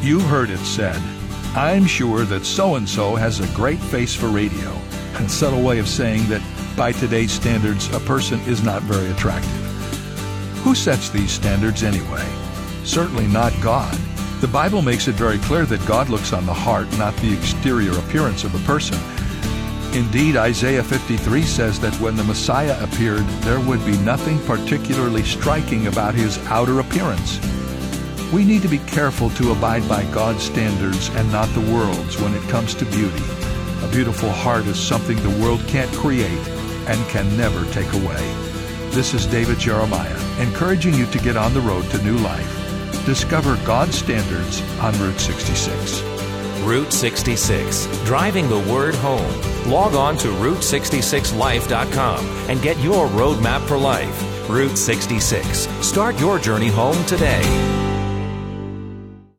You've heard it said, I'm sure that so and so has a great face for radio. A subtle way of saying that by today's standards, a person is not very attractive. Who sets these standards anyway? Certainly not God. The Bible makes it very clear that God looks on the heart, not the exterior appearance of a person. Indeed, Isaiah 53 says that when the Messiah appeared, there would be nothing particularly striking about his outer appearance. We need to be careful to abide by God's standards and not the world's when it comes to beauty. A beautiful heart is something the world can't create and can never take away. This is David Jeremiah, encouraging you to get on the road to new life. Discover God's standards on Route 66. Route 66, driving the word home. Log on to Route66Life.com and get your roadmap for life. Route 66. Start your journey home today.